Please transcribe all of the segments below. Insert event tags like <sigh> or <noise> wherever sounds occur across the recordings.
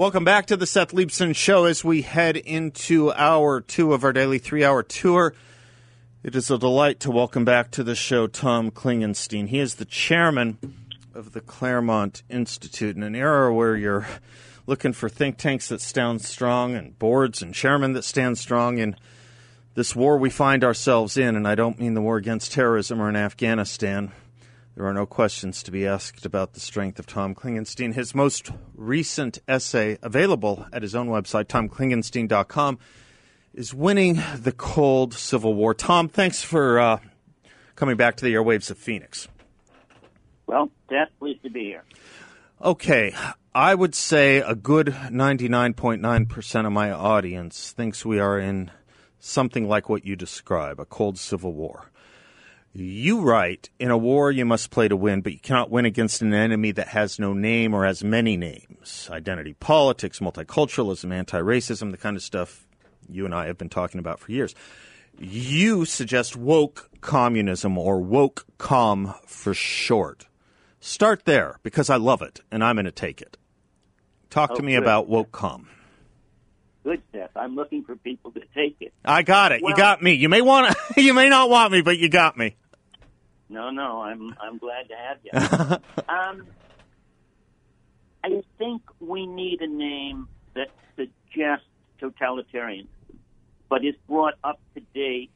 Welcome back to the Seth Leibsohn Show as we head into hour two of our daily three hour tour. It is a delight to welcome back to the show Tom Klingenstein. He is the chairman of the Claremont Institute in an era where you're looking for think tanks that stand strong and boards and chairmen that stand strong in this war we find ourselves in. And I don't mean the war against terrorism or in Afghanistan. There are no questions to be asked about the strength of Tom Klingenstein. His most recent essay, available at his own website, tomklingenstein.com, is Winning the Cold Civil War. Tom, thanks for uh, coming back to the airwaves of Phoenix. Well, Seth, pleased to be here. Okay, I would say a good 99.9% of my audience thinks we are in something like what you describe a cold civil war. You write, in a war you must play to win, but you cannot win against an enemy that has no name or has many names. Identity politics, multiculturalism, anti racism, the kind of stuff you and I have been talking about for years. You suggest woke communism or woke com for short. Start there because I love it and I'm going to take it. Talk Oh, to me good. about woke com. Good, Seth. I'm looking for people to take it. I got it. Well- you got me. You may want to, <laughs> you may not want me, but you got me. No, no, I'm I'm glad to have you. <laughs> um, I think we need a name that suggests totalitarian, but is brought up to date.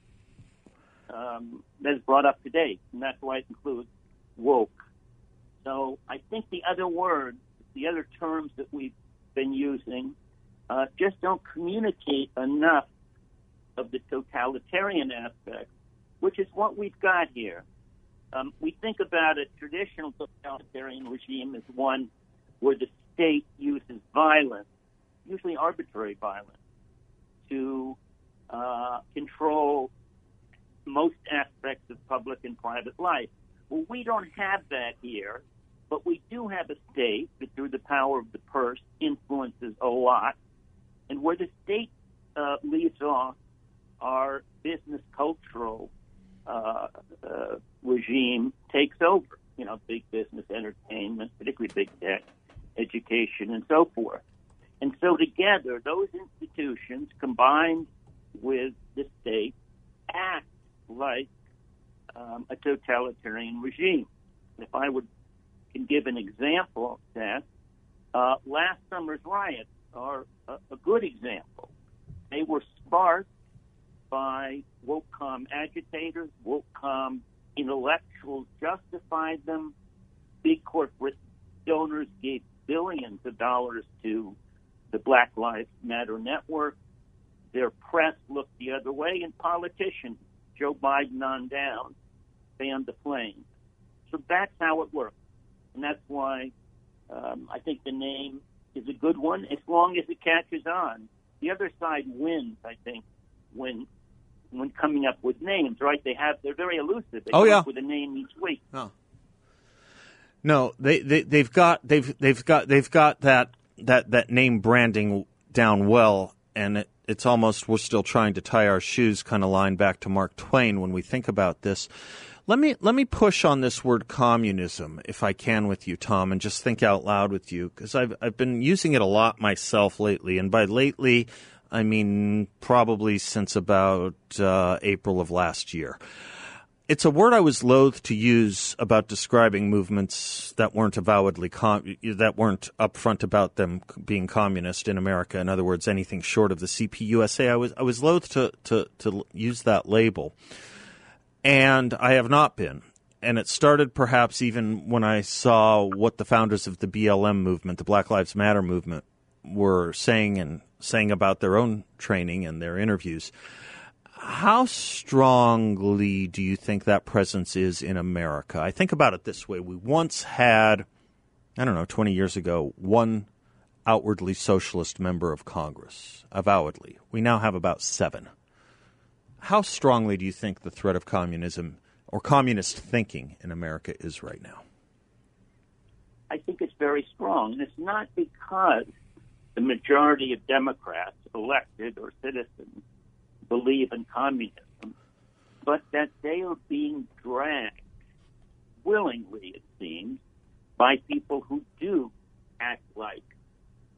Um, that is brought up to date, and that's why it includes woke. So I think the other words, the other terms that we've been using, uh, just don't communicate enough of the totalitarian aspect, which is what we've got here. Um, we think about a traditional totalitarian regime as one where the state uses violence, usually arbitrary violence, to uh, control most aspects of public and private life. Well, we don't have that here, but we do have a state that, through the power of the purse, influences a lot, and where the state uh, leads off our business cultural uh, uh, regime takes over. You know, big business, entertainment, particularly big tech, education, and so forth. And so together, those institutions combined with the state act like um, a totalitarian regime. If I would can give an example of that, uh, last summer's riots are a, a good example. They were sparked by WOCOM agitators, WOCOM intellectuals justified them. Big corporate donors gave billions of dollars to the Black Lives Matter network. Their press looked the other way, and politicians, Joe Biden on down, fanned the flames. So that's how it works. And that's why um, I think the name is a good one as long as it catches on. The other side wins, I think, when when coming up with names, right? They have they're very elusive. They Oh, come yeah. up with a name each week. Oh. No, they, they they've got they've they've got they've got that that that name branding down well, and it, it's almost we're still trying to tie our shoes kind of line back to Mark Twain when we think about this. Let me let me push on this word communism if I can with you, Tom, and just think out loud with you because I've I've been using it a lot myself lately, and by lately I mean probably since about uh, April of last year it's a word I was loath to use about describing movements that weren't avowedly com- that weren't upfront about them being communist in America. In other words, anything short of the CPUSA. I was I was loath to to to use that label, and I have not been. And it started perhaps even when I saw what the founders of the BLM movement, the Black Lives Matter movement, were saying and saying about their own training and their interviews. How strongly do you think that presence is in America? I think about it this way. We once had, I don't know, 20 years ago, one outwardly socialist member of Congress. Avowedly. We now have about seven. How strongly do you think the threat of communism or communist thinking in America is right now? I think it's very strong. And it's not because the majority of Democrats, elected or citizens, believe in communism, but that they are being dragged willingly, it seems, by people who do act like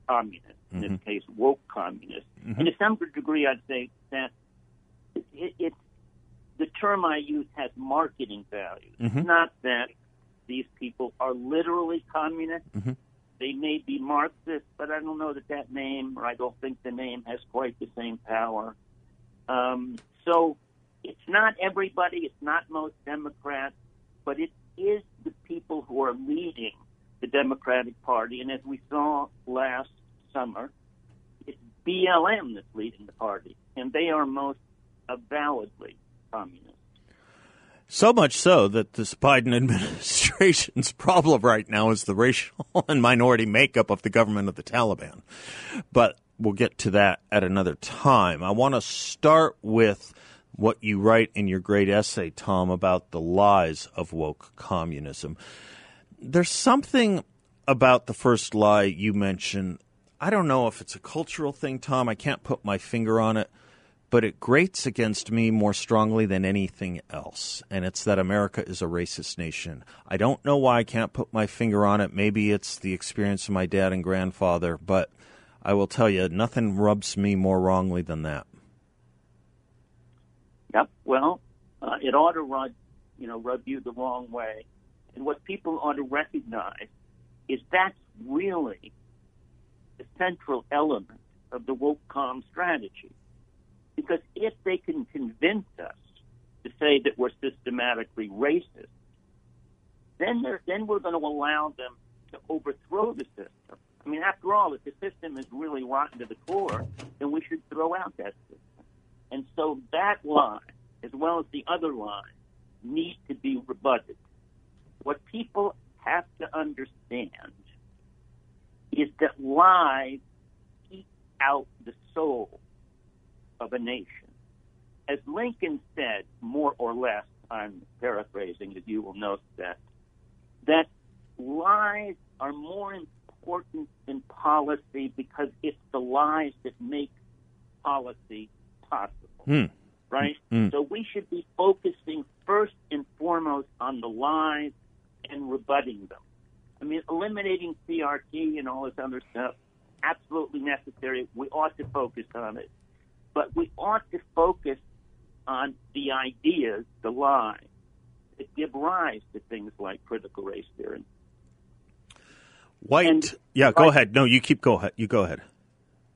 communists, mm-hmm. in this mm-hmm. case, woke communists. Mm-hmm. And to some degree, I'd say that it, it, it's the term I use has marketing value. Mm-hmm. It's not that these people are literally communists. Mm-hmm. They may be Marxist, but I don't know that that name, or I don't think the name has quite the same power. Um, so it's not everybody, it's not most Democrats, but it is the people who are leading the Democratic Party. And as we saw last summer, it's BLM that's leading the party, and they are most avowedly communist. So much so that this Biden <laughs> administration's problem right now is the racial <laughs> and minority makeup of the government of the Taliban. But we'll get to that at another time. I want to start with what you write in your great essay, Tom, about the lies of woke communism. There's something about the first lie you mentioned. I don't know if it's a cultural thing, Tom. I can't put my finger on it, but it grates against me more strongly than anything else. And it's that America is a racist nation. I don't know why I can't put my finger on it. Maybe it's the experience of my dad and grandfather, but I will tell you, nothing rubs me more wrongly than that. Yep. Well, uh, it ought to rub, you know, rub you the wrong way. And what people ought to recognize is that's really the central element of the woke com strategy. Because if they can convince us to say that we're systematically racist, then then we're going to allow them to overthrow the system. I mean, after all, if the system is really rotten to the core, then we should throw out that system. And so that line, as well as the other line, need to be rebutted. What people have to understand is that lies eat out the soul of a nation. As Lincoln said, more or less, I'm paraphrasing, as you will note that, that lies are more important than policy because it's the lies that make policy possible. Mm. Right? Mm. So we should be focusing first and foremost on the lies and rebutting them. I mean, eliminating CRT and all this other stuff, absolutely necessary. We ought to focus on it. But we ought to focus on the ideas, the lies, that give rise to things like critical race theory. White, and yeah, go ahead. No, you keep go ahead. You go ahead.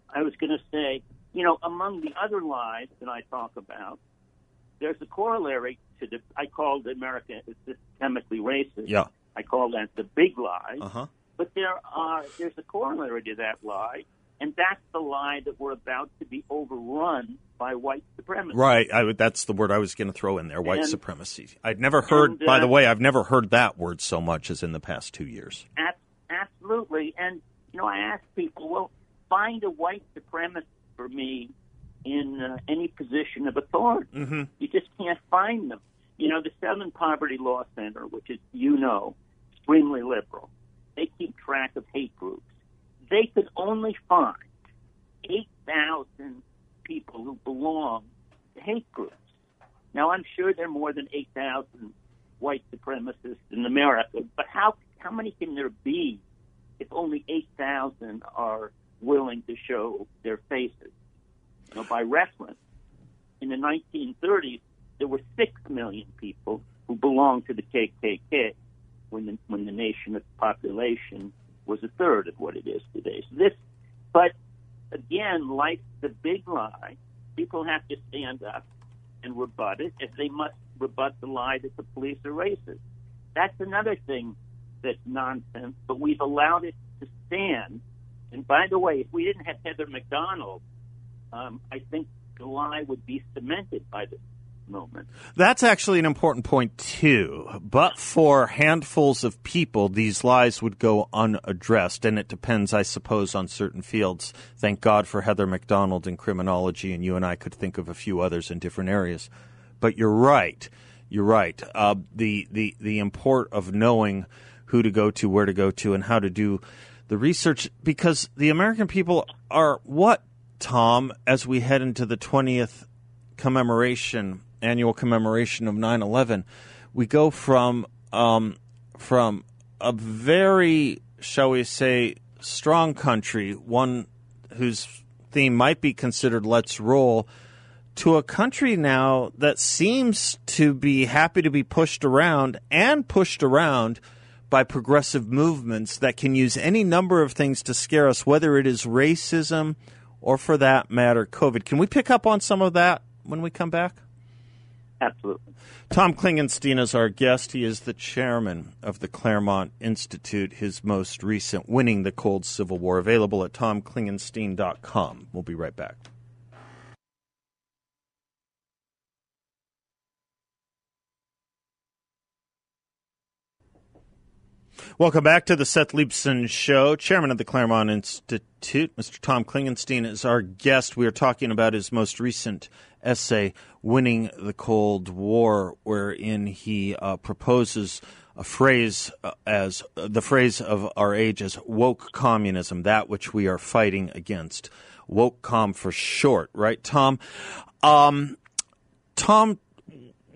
I was going to say, you know, among the other lies that I talk about, there's a corollary to the. I called America systemically racist. Yeah. I call that the big lie. Uh-huh. But there are there's a corollary to that lie, and that's the lie that we're about to be overrun by white supremacy. Right. I, that's the word I was going to throw in there. White and, supremacy. I'd never heard. And, uh, by the way, I've never heard that word so much as in the past two years. At, absolutely. And you know, I ask people, well, find a white supremacist for me in uh, any position of authority. Mm-hmm. You just can't find them. You know, the Southern Poverty Law Center, which is, you know, extremely liberal, they keep track of hate groups. They could only find 8,000 people who belong to hate groups. Now, I'm sure there are more than 8,000 white supremacists in America, but how, how many can there be if only 8,000 are willing to show their faces? You know, by reference, in the 1930s, there were six million people who belonged to the KKK when the, when the nation population was a third of what it is today. So this, but again, like the big lie, people have to stand up and rebut it if they must rebut the lie that the police are racist. That's another thing that's nonsense, but we've allowed it to stand. And by the way, if we didn't have Heather Mac Donald um, I think the lie would be cemented by the That's actually an important point, too. But for handfuls of people, these lies would go unaddressed. And it depends, I suppose, on certain fields. Thank God for Heather Mac Donald in criminology, and you and I could think of a few others in different areas. But you're right. You're right. Uh, the, the, the import of knowing who to go to, where to go to, and how to do the research, because the American people are what, Tom, as we head into the 20th commemoration, annual commemoration of 9 11, we go from, um, from a very, shall we say, strong country, one whose theme might be considered let's roll, to a country now that seems to be happy to be pushed around and pushed around by progressive movements that can use any number of things to scare us, whether it is racism or, for that matter, COVID. Can we pick up on some of that when we come back? Absolutely. Tom Klingenstein is our guest. He is the chairman of the Claremont Institute, his most recent Winning the Cold Civil War, available at tomklingenstein.com. We'll be right back. Welcome back to the Seth Leibsohn Show. Chairman of the Claremont Institute, Mr. Tom Klingenstein, is our guest. We are talking about his most recent essay, Winning the Cold War, wherein he uh, proposes a phrase uh, as uh, the phrase of our age as woke communism, that which we are fighting against. Woke com for short, right, Tom? Um, Tom,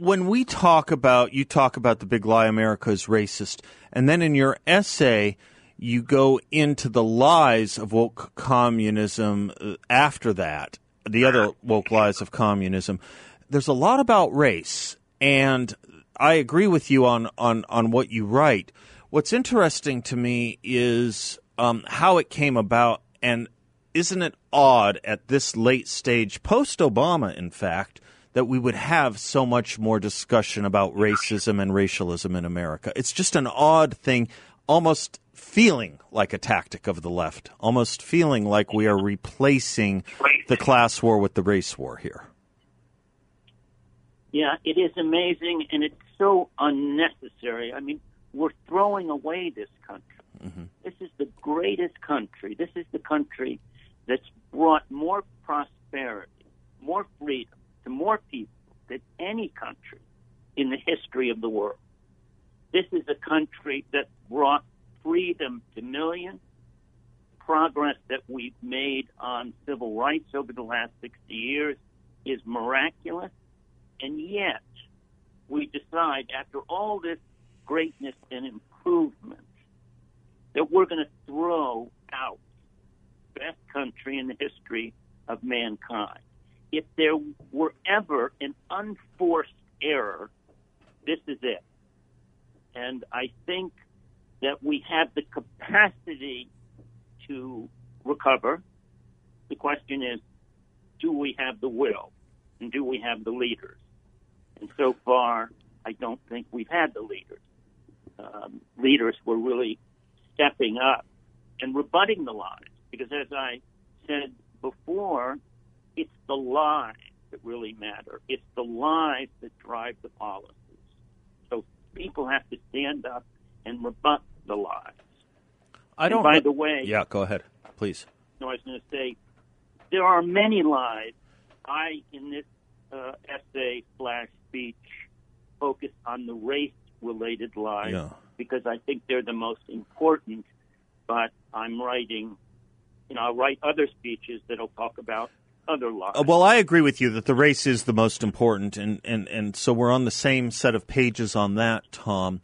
when we talk about, you talk about the big lie America is racist, and then in your essay, you go into the lies of woke communism uh, after that, the other woke lies of communism. There's a lot about race, and I agree with you on, on, on what you write. What's interesting to me is um, how it came about, and isn't it odd at this late stage, post Obama, in fact, that we would have so much more discussion about racism and racialism in America. It's just an odd thing, almost feeling like a tactic of the left, almost feeling like we are replacing the class war with the race war here. Yeah, it is amazing and it's so unnecessary. I mean, we're throwing away this country. Mm-hmm. This is the greatest country. This is the country that's brought more prosperity, more freedom, to more people than any country in the history of the world. This is a country that brought freedom to millions. Progress that we've made on civil rights over the last 60 years is miraculous. And yet, we decide after all this greatness and improvement that we're going to throw out best country in the history of mankind if there were ever an unforced error, this is it. And I think that we have the capacity to recover. The question is, do we have the will? And do we have the leaders? And so far, I don't think we've had the leaders. Um, leaders were really stepping up and rebutting the lies. Because as I said before, the lies that really matter. It's the lies that drive the policies. So people have to stand up and rebut the lies. I don't. And by the way, yeah, go ahead, please. No, I was going to say there are many lies. I in this uh, essay slash speech focus on the race-related lies yeah. because I think they're the most important. But I'm writing, you know, I'll write other speeches that'll talk about Uh, well, I agree with you that the race is the most important, and, and, and so we're on the same set of pages on that, Tom.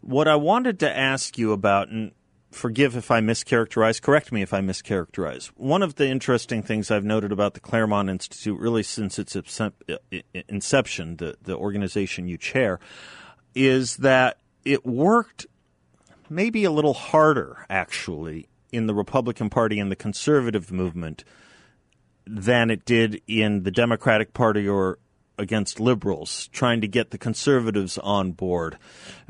What I wanted to ask you about, and forgive if I mischaracterize, correct me if I mischaracterize. One of the interesting things I've noted about the Claremont Institute, really since its inception, the, the organization you chair, is that it worked maybe a little harder, actually, in the Republican Party and the conservative movement than it did in the Democratic Party or against liberals, trying to get the conservatives on board,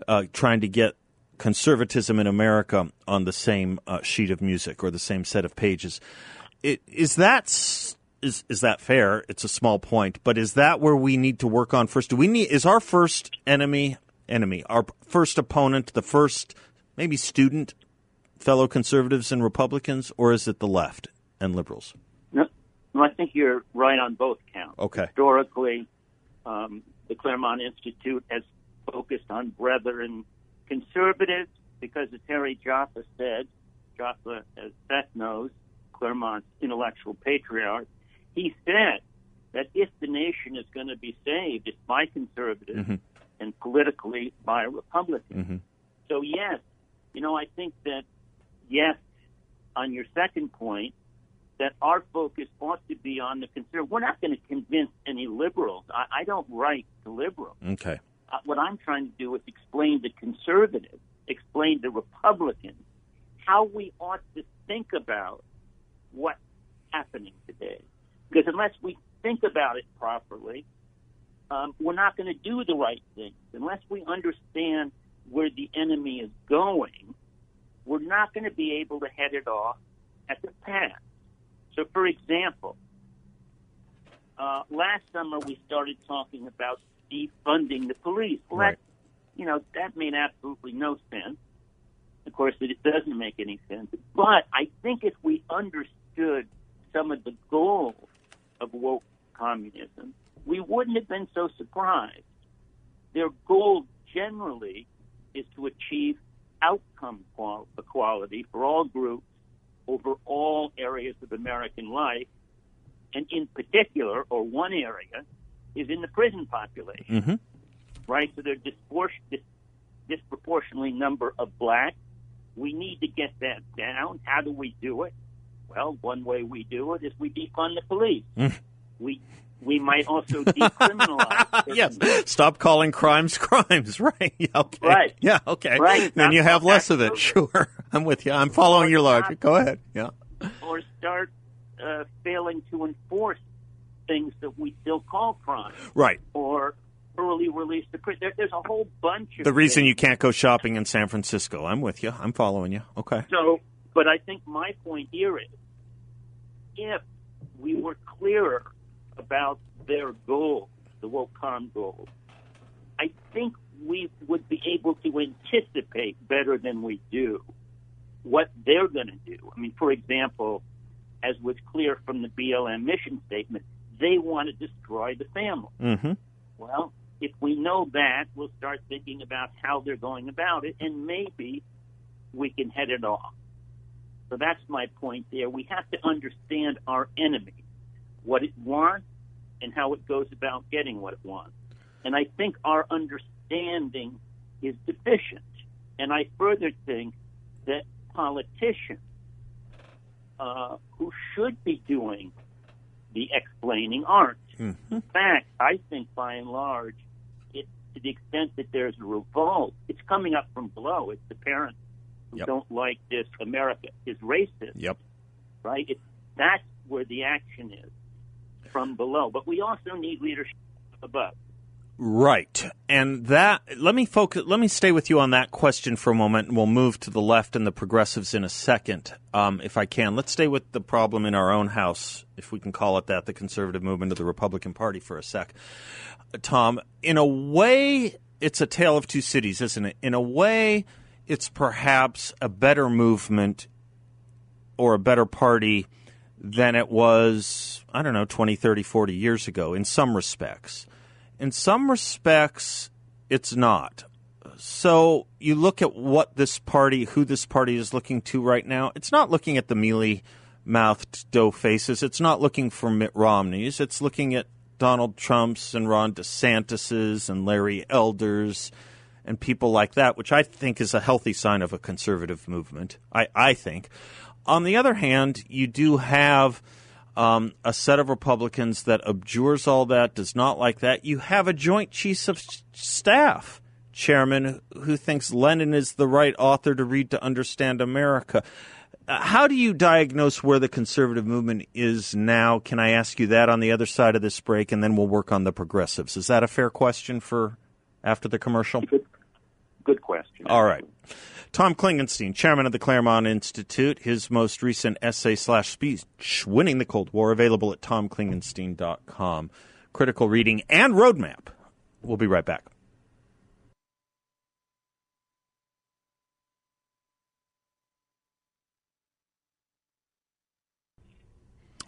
uh, trying to get conservatism in America on the same uh, sheet of music or the same set of pages. It, is that is is that fair? It's a small point, but is that where we need to work on first? Do we need is our first enemy enemy our first opponent the first maybe student fellow conservatives and Republicans, or is it the left and liberals? No I think you're right on both counts. Okay. Historically, um, the Claremont Institute has focused on brethren conservatives because, as Harry Jaffa said, Jaffa, as Seth knows, Claremont's intellectual patriarch, he said that if the nation is going to be saved, it's by conservatives mm-hmm. and politically by Republicans. Mm-hmm. So, yes, you know, I think that, yes, on your second point, that our focus ought to be on the conservative. We're not going to convince any liberals. I, I don't write to liberals. Okay. Uh, what I'm trying to do is explain to conservatives, explain to Republicans how we ought to think about what's happening today. Because unless we think about it properly, um, we're not going to do the right things. Unless we understand where the enemy is going, we're not going to be able to head it off at the pass. So, for example, uh, last summer we started talking about defunding the police. Well, right. that, you know, that made absolutely no sense. Of course, it doesn't make any sense. But I think if we understood some of the goals of woke communism, we wouldn't have been so surprised. Their goal generally is to achieve outcome equality for all groups over all areas of American life, and in particular, or one area, is in the prison population. Mm-hmm. Right? So there's dis- disproportionately number of blacks. We need to get that down. How do we do it? Well, one way we do it is we defund the police. Mm. We we might also decriminalize. <laughs> yes, stop calling crimes crimes. <laughs> Right? Yeah, okay. Right. Yeah. Okay. Right. Then you have less of it. Sure. <laughs> I'm with you. I'm following or your logic. Go ahead. Yeah. Or start uh, failing to enforce things that we still call crime. Right. Or early release the there, there's a whole bunch of the reason things. you can't go shopping in San Francisco. I'm with you. I'm following you. Okay. So, but I think my point here is, if we were clearer about their goals, the WOCOM goals, I think we would be able to anticipate better than we do what they're going to do. I mean, for example, as was clear from the BLM mission statement, they want to destroy the family. Mm-hmm. Well, if we know that, we'll start thinking about how they're going about it, and maybe we can head it off. So that's my point there. We have to understand our enemy, what it wants, and how it goes about getting what it wants. And I think our understanding is deficient. And I further think that politicians uh, who should be doing the explaining aren't. Mm-hmm. In fact, I think by and large, it, to the extent that there's a revolt, it's coming up from below. It's the parents who yep. don't like this America is racist. Yep. Right? It's, that's where the action is from below. But we also need leadership above. Right. And that let me focus let me stay with you on that question for a moment and we'll move to the left and the progressives in a second. Um, if I can. Let's stay with the problem in our own house, if we can call it that, the conservative movement of the Republican Party for a sec. Tom, in a way it's a tale of two cities, isn't it? In a way it's perhaps a better movement or a better party than it was, I don't know, 20, 30, 40 years ago in some respects. In some respects, it's not. So you look at what this party, who this party is looking to right now. It's not looking at the mealy mouthed dough faces. It's not looking for Mitt Romney's. It's looking at Donald Trump's and Ron DeSantis's and Larry Elder's and people like that, which I think is a healthy sign of a conservative movement. I, I think. On the other hand, you do have um, a set of Republicans that abjures all that, does not like that. You have a Joint Chiefs of Staff chairman who thinks Lenin is the right author to read to understand America. Uh, how do you diagnose where the conservative movement is now? Can I ask you that on the other side of this break, and then we'll work on the progressives? Is that a fair question for after the commercial? Good, good question. All right. Tom Klingenstein, chairman of the Claremont Institute, his most recent essay slash speech, Winning the Cold War, available at tomklingenstein.com. Critical reading and roadmap. We'll be right back.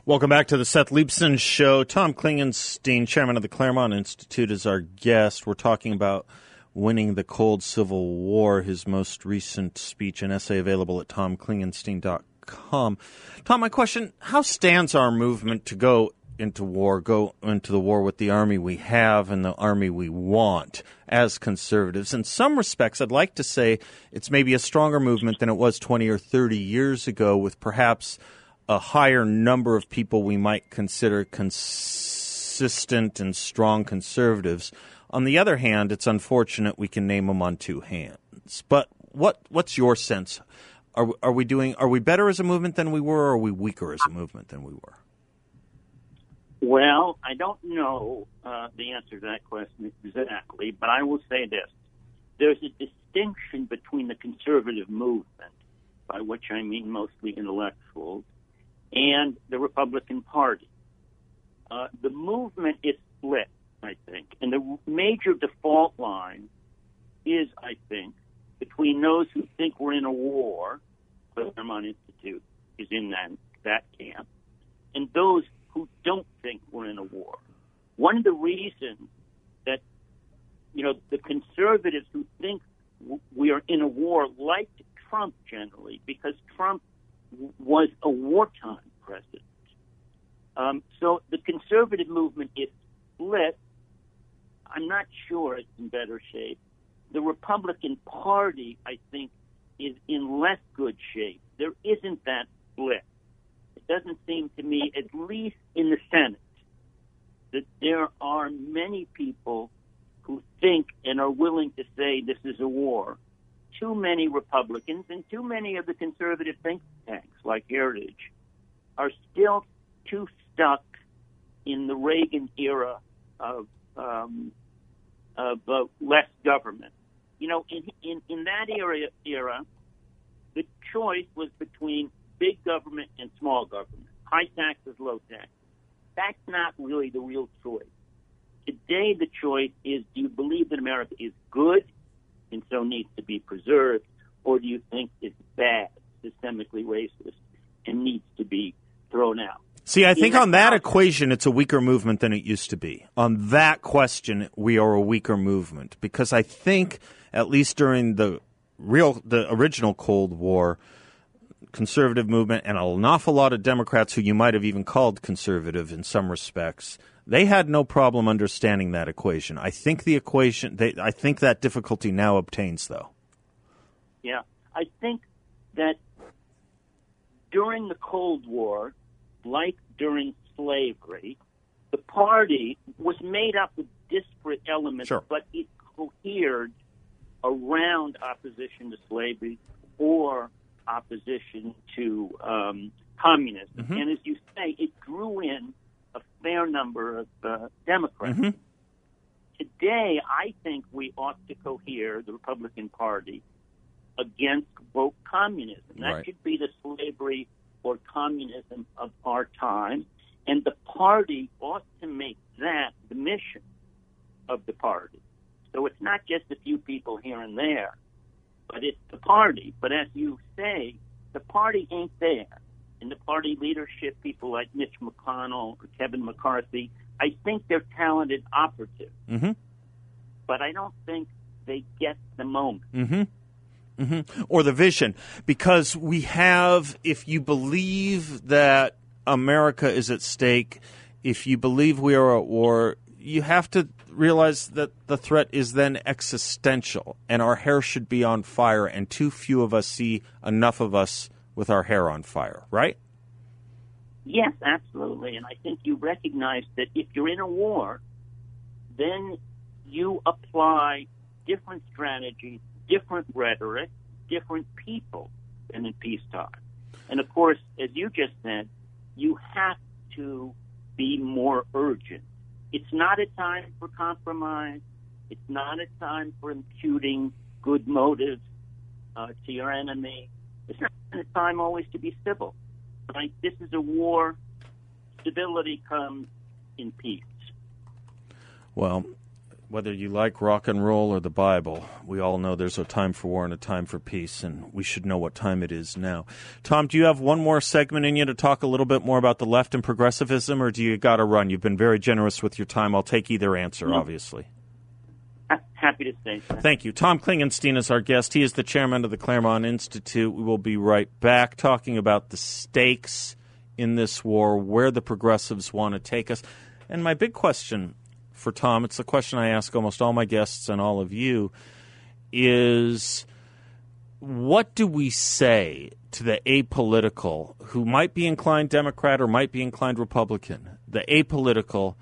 Welcome back to the Seth Leibsohn Show. Tom Klingenstein, chairman of the Claremont Institute, is our guest. We're talking about winning the cold civil war, his most recent speech and essay available at tomklingenstein.com. Tom, my question, how stands our movement to go into war, go into the war with the army we have and the army we want as conservatives? In some respects, I'd like to say it's maybe a stronger movement than it was 20 or 30 years ago with perhaps – a higher number of people we might consider consistent and strong conservatives. On the other hand, it's unfortunate we can name them on two hands. But what what's your sense? Are are we doing? Are we better as a movement than we were, or are we weaker as a movement than we were? Well, I don't know uh, the answer to that question exactly, but I will say this: there's a distinction between the conservative movement, by which I mean mostly intellectuals, and the Republican Party. Uh, the movement is split, I think, and the major default line is, I think, between those who think we're in a war, the Claremont Institute is in that, that camp, and those who don't think we're in a war. One of the reasons that, you know, the conservatives who think we are in a war liked Trump generally because Trump was a wartime president. Um, so the conservative movement is split. I'm not sure it's in better shape. The Republican Party, I think, is in less good shape. There isn't that split. It doesn't seem to me, at least in the Senate, that there are many people who think and are willing to say this is a war too many Republicans and too many of the conservative think tanks, like Heritage, are still too stuck in the Reagan era of um, uh, less government. You know, in, in in that era era, the choice was between big government and small government, high taxes, low taxes. That's not really the real choice. Today, the choice is: Do you believe that America is good and so needs to be preserved, or do you think it's bad, systemically racist, and needs to be thrown out? See, I think on that equation, it's a weaker movement than it used to be. On that question, we are a weaker movement because I think, at least during the real, the original Cold War, conservative movement and an awful lot of Democrats who you might have even called conservative in some respects they had no problem understanding that equation. I think the equation, they, I think that difficulty now obtains, though. Yeah, I think that during the Cold War, like during slavery, the party was made up of disparate elements, sure. but it cohered around opposition to slavery or opposition to um, communism. Mm-hmm. And as you say, it drew in a fair number of uh, Democrats. Mm-hmm. Today, I think we ought to cohere the Republican Party against woke communism. That right. should be the slavery or communism of our time. And the party ought to make that the mission of the party. So it's not just a few people here and there, but it's the party. But as you say, the party ain't there in the party leadership, people like Mitch McConnell or Kevin McCarthy, I think they're talented operatives. Mm-hmm. But I don't think they get the moment. Mm-hmm. Mm-hmm. Or the vision. Because we have, if you believe that America is at stake, if you believe we are at war, you have to realize that the threat is then existential and our hair should be on fire, and too few of us see enough of us with our hair on fire, right? Yes, absolutely. And I think you recognize that if you're in a war, then you apply different strategies, different rhetoric, different people than in peacetime. And of course, as you just said, you have to be more urgent. It's not a time for compromise. It's not a time for imputing good motives uh, to your enemy. It's not a time always to be civil. Right? This is a war. Stability comes in peace. Well, whether you like rock and roll or the Bible, we all know there's a time for war and a time for peace, and we should know what time it is now. Tom, do you have one more segment in you to talk a little bit more about the left and progressivism, or do you got to run? You've been very generous with your time. I'll take either answer, no. obviously. Happy to stay. Sir. Thank you. Tom Klingenstein is our guest. He is the chairman of the Claremont Institute. We will be right back talking about the stakes in this war, where the progressives want to take us. And my big question for Tom, it's the question I ask almost all my guests and all of you, is what do we say to the apolitical who might be inclined Democrat or might be inclined Republican, the apolitical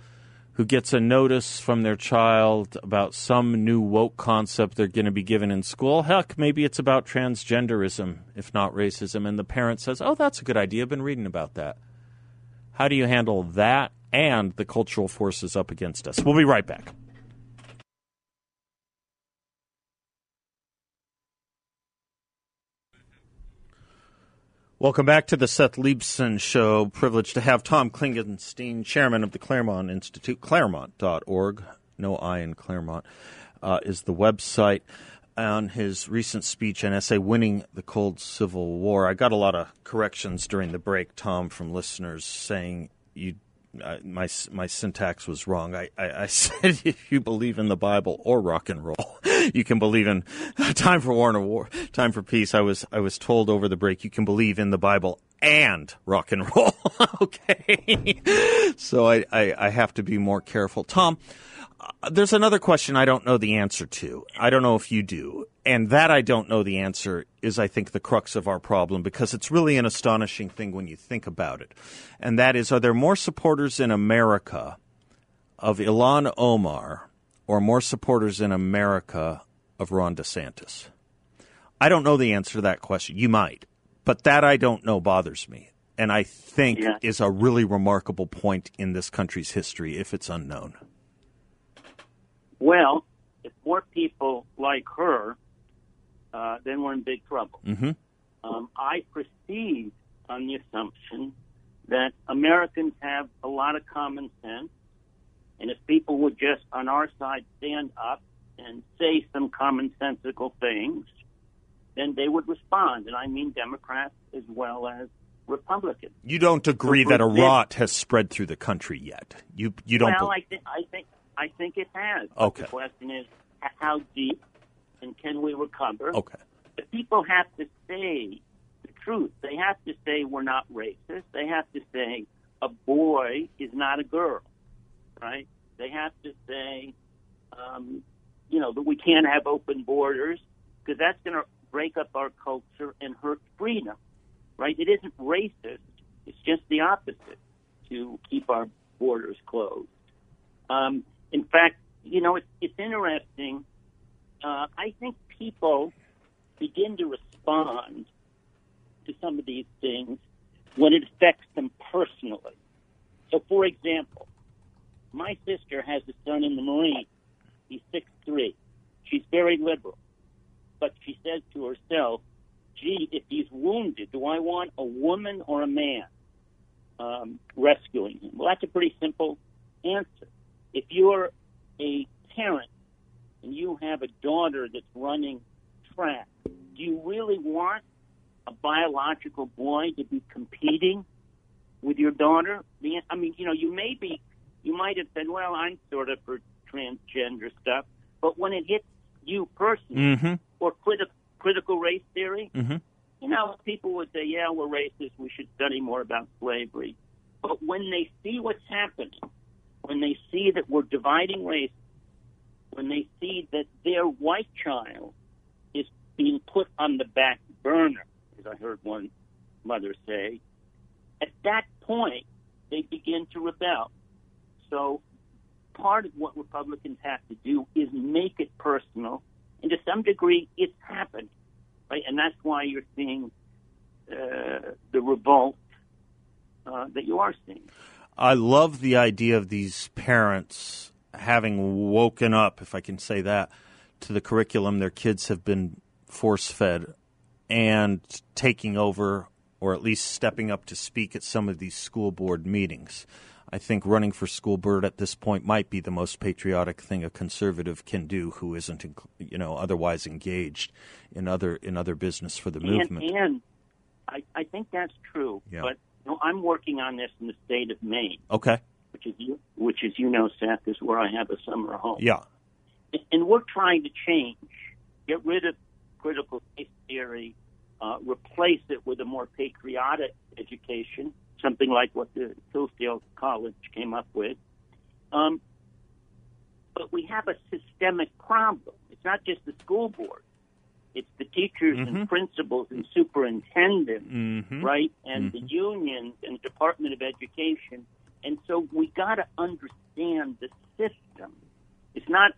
who gets a notice from their child about some new woke concept they're going to be given in school. Heck, maybe it's about transgenderism, if not racism, and the parent says, Oh, that's a good idea. I've been reading about that. How do you handle that and the cultural forces up against us. We'll be right back. Welcome back to the Seth Leibsohn Show. Privileged to have Tom Klingenstein, chairman of the Claremont Institute, claremont.org. No I in Claremont uh, is the website. On his recent speech and essay, Winning the Cold Civil War, I got a lot of corrections during the break, Tom, from listeners saying you My my syntax was wrong. I, I, I, <laughs> said if you believe in the Bible or rock and roll, <laughs> you can believe in <laughs> time for war and war, time for peace. I was I was told over the break you can believe in the Bible and rock and roll. okay, so I, I, I have to be more careful. Tom, Uh, there's another question I don't know the answer to. I don't know if you do. And that I don't know the answer is, I think, the crux of our problem because it's really an astonishing thing when you think about it. And that is, are there more supporters in America of Ilhan Omar or more supporters in America of Ron DeSantis? I don't know the answer to that question. You might. But that I don't know bothers me. And I think yeah. is a really remarkable point in this country's history if it's unknown. Well, if more people like her, uh, then we're in big trouble. Mm-hmm. Um, I proceed on the assumption that Americans have a lot of common sense, and if people would just on our side stand up and say some commonsensical things, then they would respond. And I mean Democrats as well as Republicans. You don't agree so that a rot has spread through the country yet. You you don't. Well, be- I think I think I think it has. Okay. The question is how deep and can we recover? Okay. But people have to say the truth. They have to say we're not racist. They have to say a boy is not a girl, right? They have to say, um, you know, that we can't have open borders because that's going to break up our culture and hurt freedom, right? It isn't racist. It's just the opposite to keep our borders closed. Um, in fact, you know, it's, it's interesting. Uh, I think people begin to respond to some of these things when it affects them personally. So, for example, my sister has a son in the Marine. He's six three. She's very liberal, but she says to herself, "Gee, if he's wounded, do I want a woman or a man um, rescuing him?" Well, that's a pretty simple answer if you're a parent and you have a daughter that's running track, do you really want a biological boy to be competing with your daughter? I mean, you know, you may be, you might have said, well, I'm sort of for transgender stuff, but when it hits you personally, mm-hmm. or criti- critical race theory, mm-hmm. you know, people would say, yeah, we're racist, we should study more about slavery. But when they see what's happening, when they see that we're dividing race, when they see that their white child is being put on the back burner, as I heard one mother say, at that point, they begin to rebel. So part of what Republicans have to do is make it personal, and to some degree, it's happened, right? And that's why you're seeing uh, the revolt uh, that you are seeing. I love the idea of these parents having woken up, if I can say that, to the curriculum their kids have been force fed and taking over or at least stepping up to speak at some of these school board meetings. I think running for school board at this point might be the most patriotic thing a conservative can do who isn't you know otherwise engaged in other in other business for the and, movement. And I, I think that's true. Yeah. But know, I'm working on this in the state of Maine, Okay. which is you, which is you know, Seth, is where I have a summer home. Yeah. And we're trying to change, get rid of critical race theory, uh, replace it with a more patriotic education, something like what the Hillsdale College came up with. Um, but we have a systemic problem. It's not just the school board. It's the teachers Mhm. and principals and superintendents, Mhm. right? And the unions and the Department of Education. And so we got to understand the system. It's not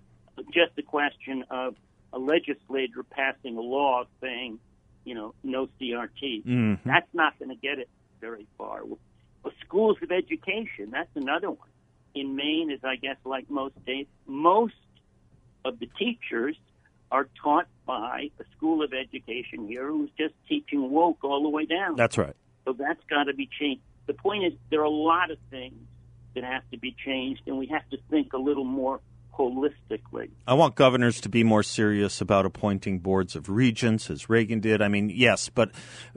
just a question of a legislator passing a law saying, you know, no CRT. Mhm. That's not going to get it very far. Well, schools of education, that's another one. In Maine, as I guess like most states, most of the teachers are taught by a school of education here who's just teaching woke all the way down. That's right. So that's got to be changed. The point is, there are a lot of things that have to be changed, and we have to think a little more holistically. I want governors to be more serious about appointing boards of regents, as Reagan did. I mean, yes, but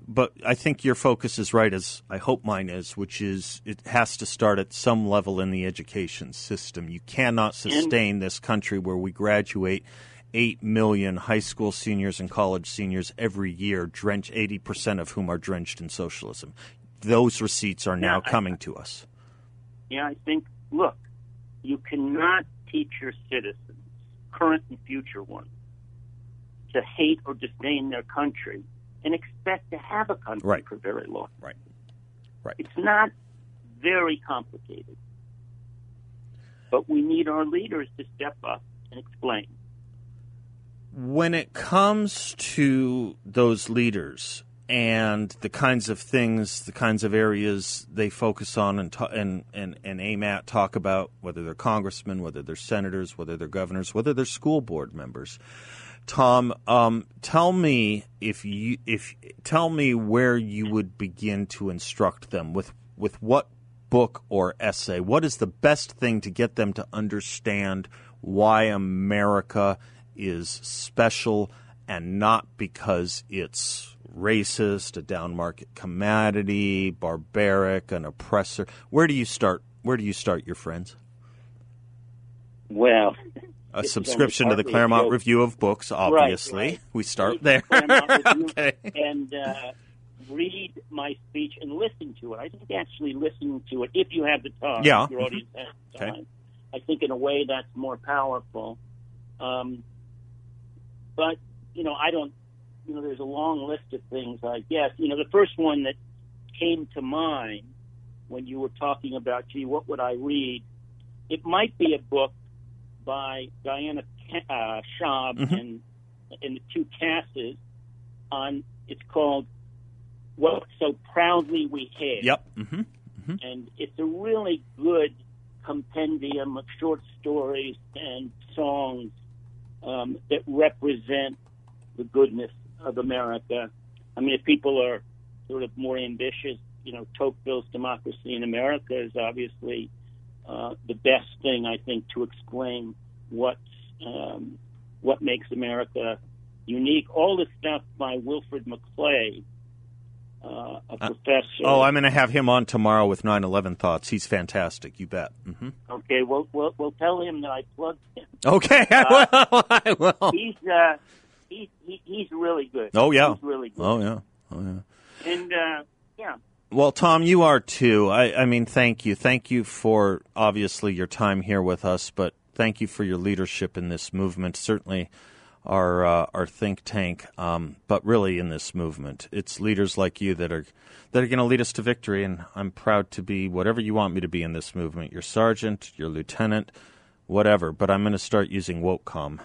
but I think your focus is right, as I hope mine is, which is it has to start at some level in the education system. You cannot sustain this country where we graduate. Eight million high school seniors and college seniors every year, drench eighty percent of whom are drenched in socialism. Those receipts are now Yeah, I- coming to us. Yeah, I think, look, you cannot teach your citizens, current and future ones, to hate or disdain their country and expect to have a country Right. for very long. Right. Right. It's not very complicated. But we need our leaders to step up and explain. When it comes to those leaders and the kinds of things, the kinds of areas they focus on and, ta- and, and, and aim at, talk about, whether they're congressmen, whether they're senators, whether they're governors, whether they're school board members. Tom, um, tell me if you if tell me where you would begin to instruct them with with what book or essay. What is the best thing to get them to understand why America is special and not because it's racist, a down market commodity, barbaric, an oppressor. Where do you start? Where do you start your friends? Well, A subscription to the only partly a Claremont. Review of Books, obviously. right. We start Read there. <laughs> Review okay. and uh, read my speech and listen to it. I think actually listening to it, if you have the time, Yeah. your audience has Okay. time, I think in a way that's more powerful. Um, but you know, I don't. You know, there's a long list of things. I guess you know the first one that came to mind when you were talking about, gee, what would I read? It might be a book by Diana uh, Schaub Mhm. and and the two Kasses on. It's called "What So Proudly We Hail." Yep. hmm and it's a really good compendium of short stories and songs um, that represent the goodness of America. I mean, if people are sort of more ambitious, you know, Tocqueville's Democracy in America is obviously uh, the best thing I think to explain what um, what makes America unique. All the stuff by Wilfred McClay, uh, a professor. Oh, I'm going to have him on tomorrow with 9/11 thoughts. He's fantastic. You bet. hmm Okay, well, we'll, we'll tell him that I plugged him. Okay, <laughs> I will. I will. He's uh, he, he he's really good. Oh yeah. he's really good. Oh yeah. Oh yeah. And uh, yeah, Well, Tom, you are too. I, I mean, thank you. Thank you for obviously your time here with us, but thank you for your leadership in this movement. Certainly, our uh, our think tank, um, but really in this movement, it's leaders like you that are that are going to lead us to victory. And I'm proud to be whatever you want me to be in this movement. Your sergeant, your lieutenant, whatever. But I'm going to start using WokeCom.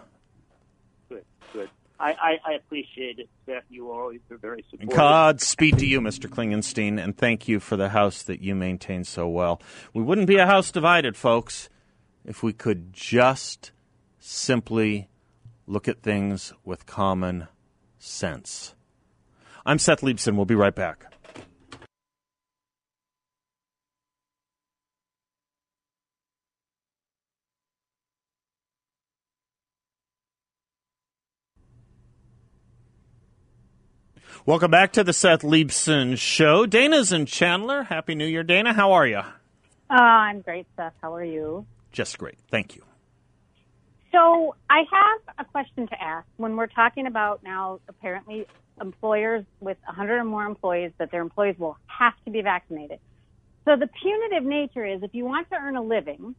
good, good. I, I, I appreciate it, Seth. You always are very supportive. Godspeed to you, Mr. Klingenstein, and thank you for the house that you maintain so well. We wouldn't be a house divided, folks, if we could just simply look at things with common sense. I'm Seth Leibsohn. We'll be right back. Welcome back to the Seth Leibsohn Show. Dana's in Chandler. Happy New Year, Dana. How are you? Uh, I'm great, Seth. How are you? Just great. Thank you. So I have a question to ask. When we're talking about now, apparently employers with 100 or more employees, that their employees will have to be vaccinated. So the punitive nature is, if you want to earn a living,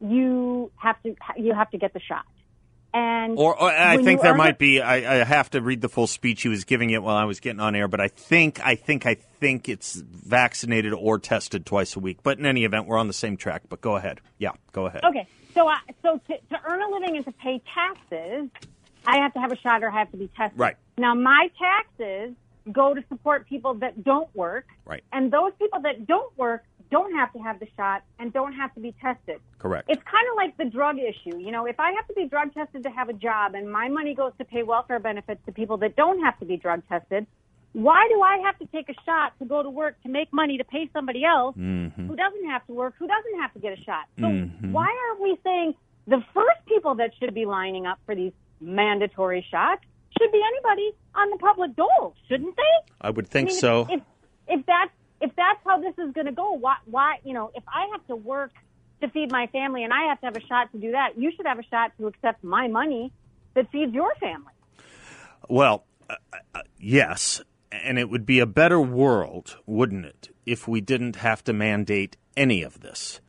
you have to you have to get the shot. And or, or I think there might be. I, I have to read the full speech he was giving it while I was getting on air, but I think, I think, I think it's vaccinated or tested twice a week. But in any event, we're on the same track. But go ahead. Yeah, go ahead. Okay, so I, so to, to earn a living and to pay taxes, I have to have a shot or I have to be tested. Right. Now my taxes go to support people that don't work, Right. and those people that don't work don't have to have the shot and don't have to be tested. Correct. It's kind of like the drug issue. You know, if I have to be drug tested to have a job and my money goes to pay welfare benefits to people that don't have to be drug tested, why do I have to take a shot to go to work to make money to pay somebody else Mm-hmm. who doesn't have to work, who doesn't have to get a shot? So why aren't we saying the first people that should be lining up for these mandatory shots should be anybody on the public dole, shouldn't they? I would think I mean, if- so. If, if that's if that's how this is going to go, why why you know if I have to work to feed my family and I have to have a shot to do that, you should have a shot to accept my money that feeds your family. Well, uh, uh, yes, and it would be a better world, wouldn't it, if we didn't have to mandate any of this,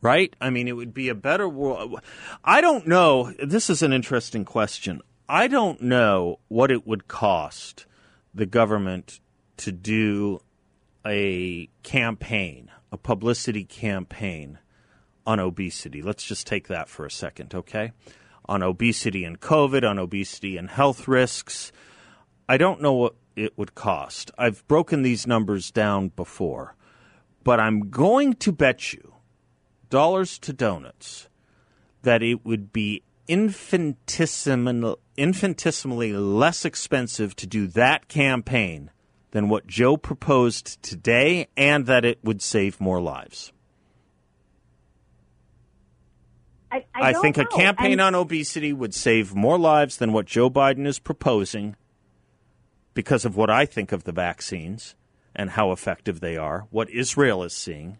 right? I mean, it would be a better world. I don't know. This is an interesting question. I don't know what it would cost the government to do a campaign, a publicity campaign on obesity. Let's just take that for a second, okay? On obesity and COVID, on obesity and health risks. I don't know what it would cost. I've broken these numbers down before, but I'm going to bet you dollars to donuts that it would be infinitesimal, infinitesimally less expensive to do that campaign than what Joe proposed today, and that it would save more lives. I, I, I, think a know. campaign And- on obesity would save more lives than what Joe Biden is proposing because of what I think of the vaccines and how effective they are, what Israel is seeing,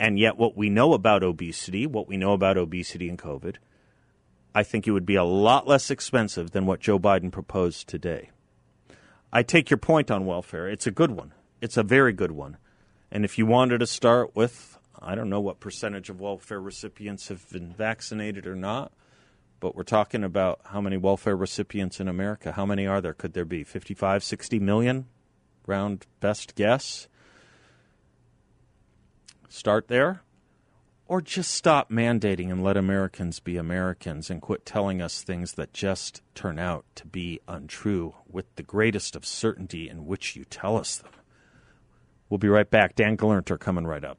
and yet what we know about obesity, what we know about obesity and COVID, I think it would be a lot less expensive than what Joe Biden proposed today. I take your point on welfare. It's a good one. It's a very good one. And if you wanted to start with, I don't know what percentage of welfare recipients have been vaccinated or not, but we're talking about how many welfare recipients in America. How many are there? Could there be 55, 60 million? Round best guess. Start there. Or just stop mandating and let Americans be Americans and quit telling us things that just turn out to be untrue with the greatest of certainty in which you tell us them. We'll be right back. Dan Gelernter coming right up.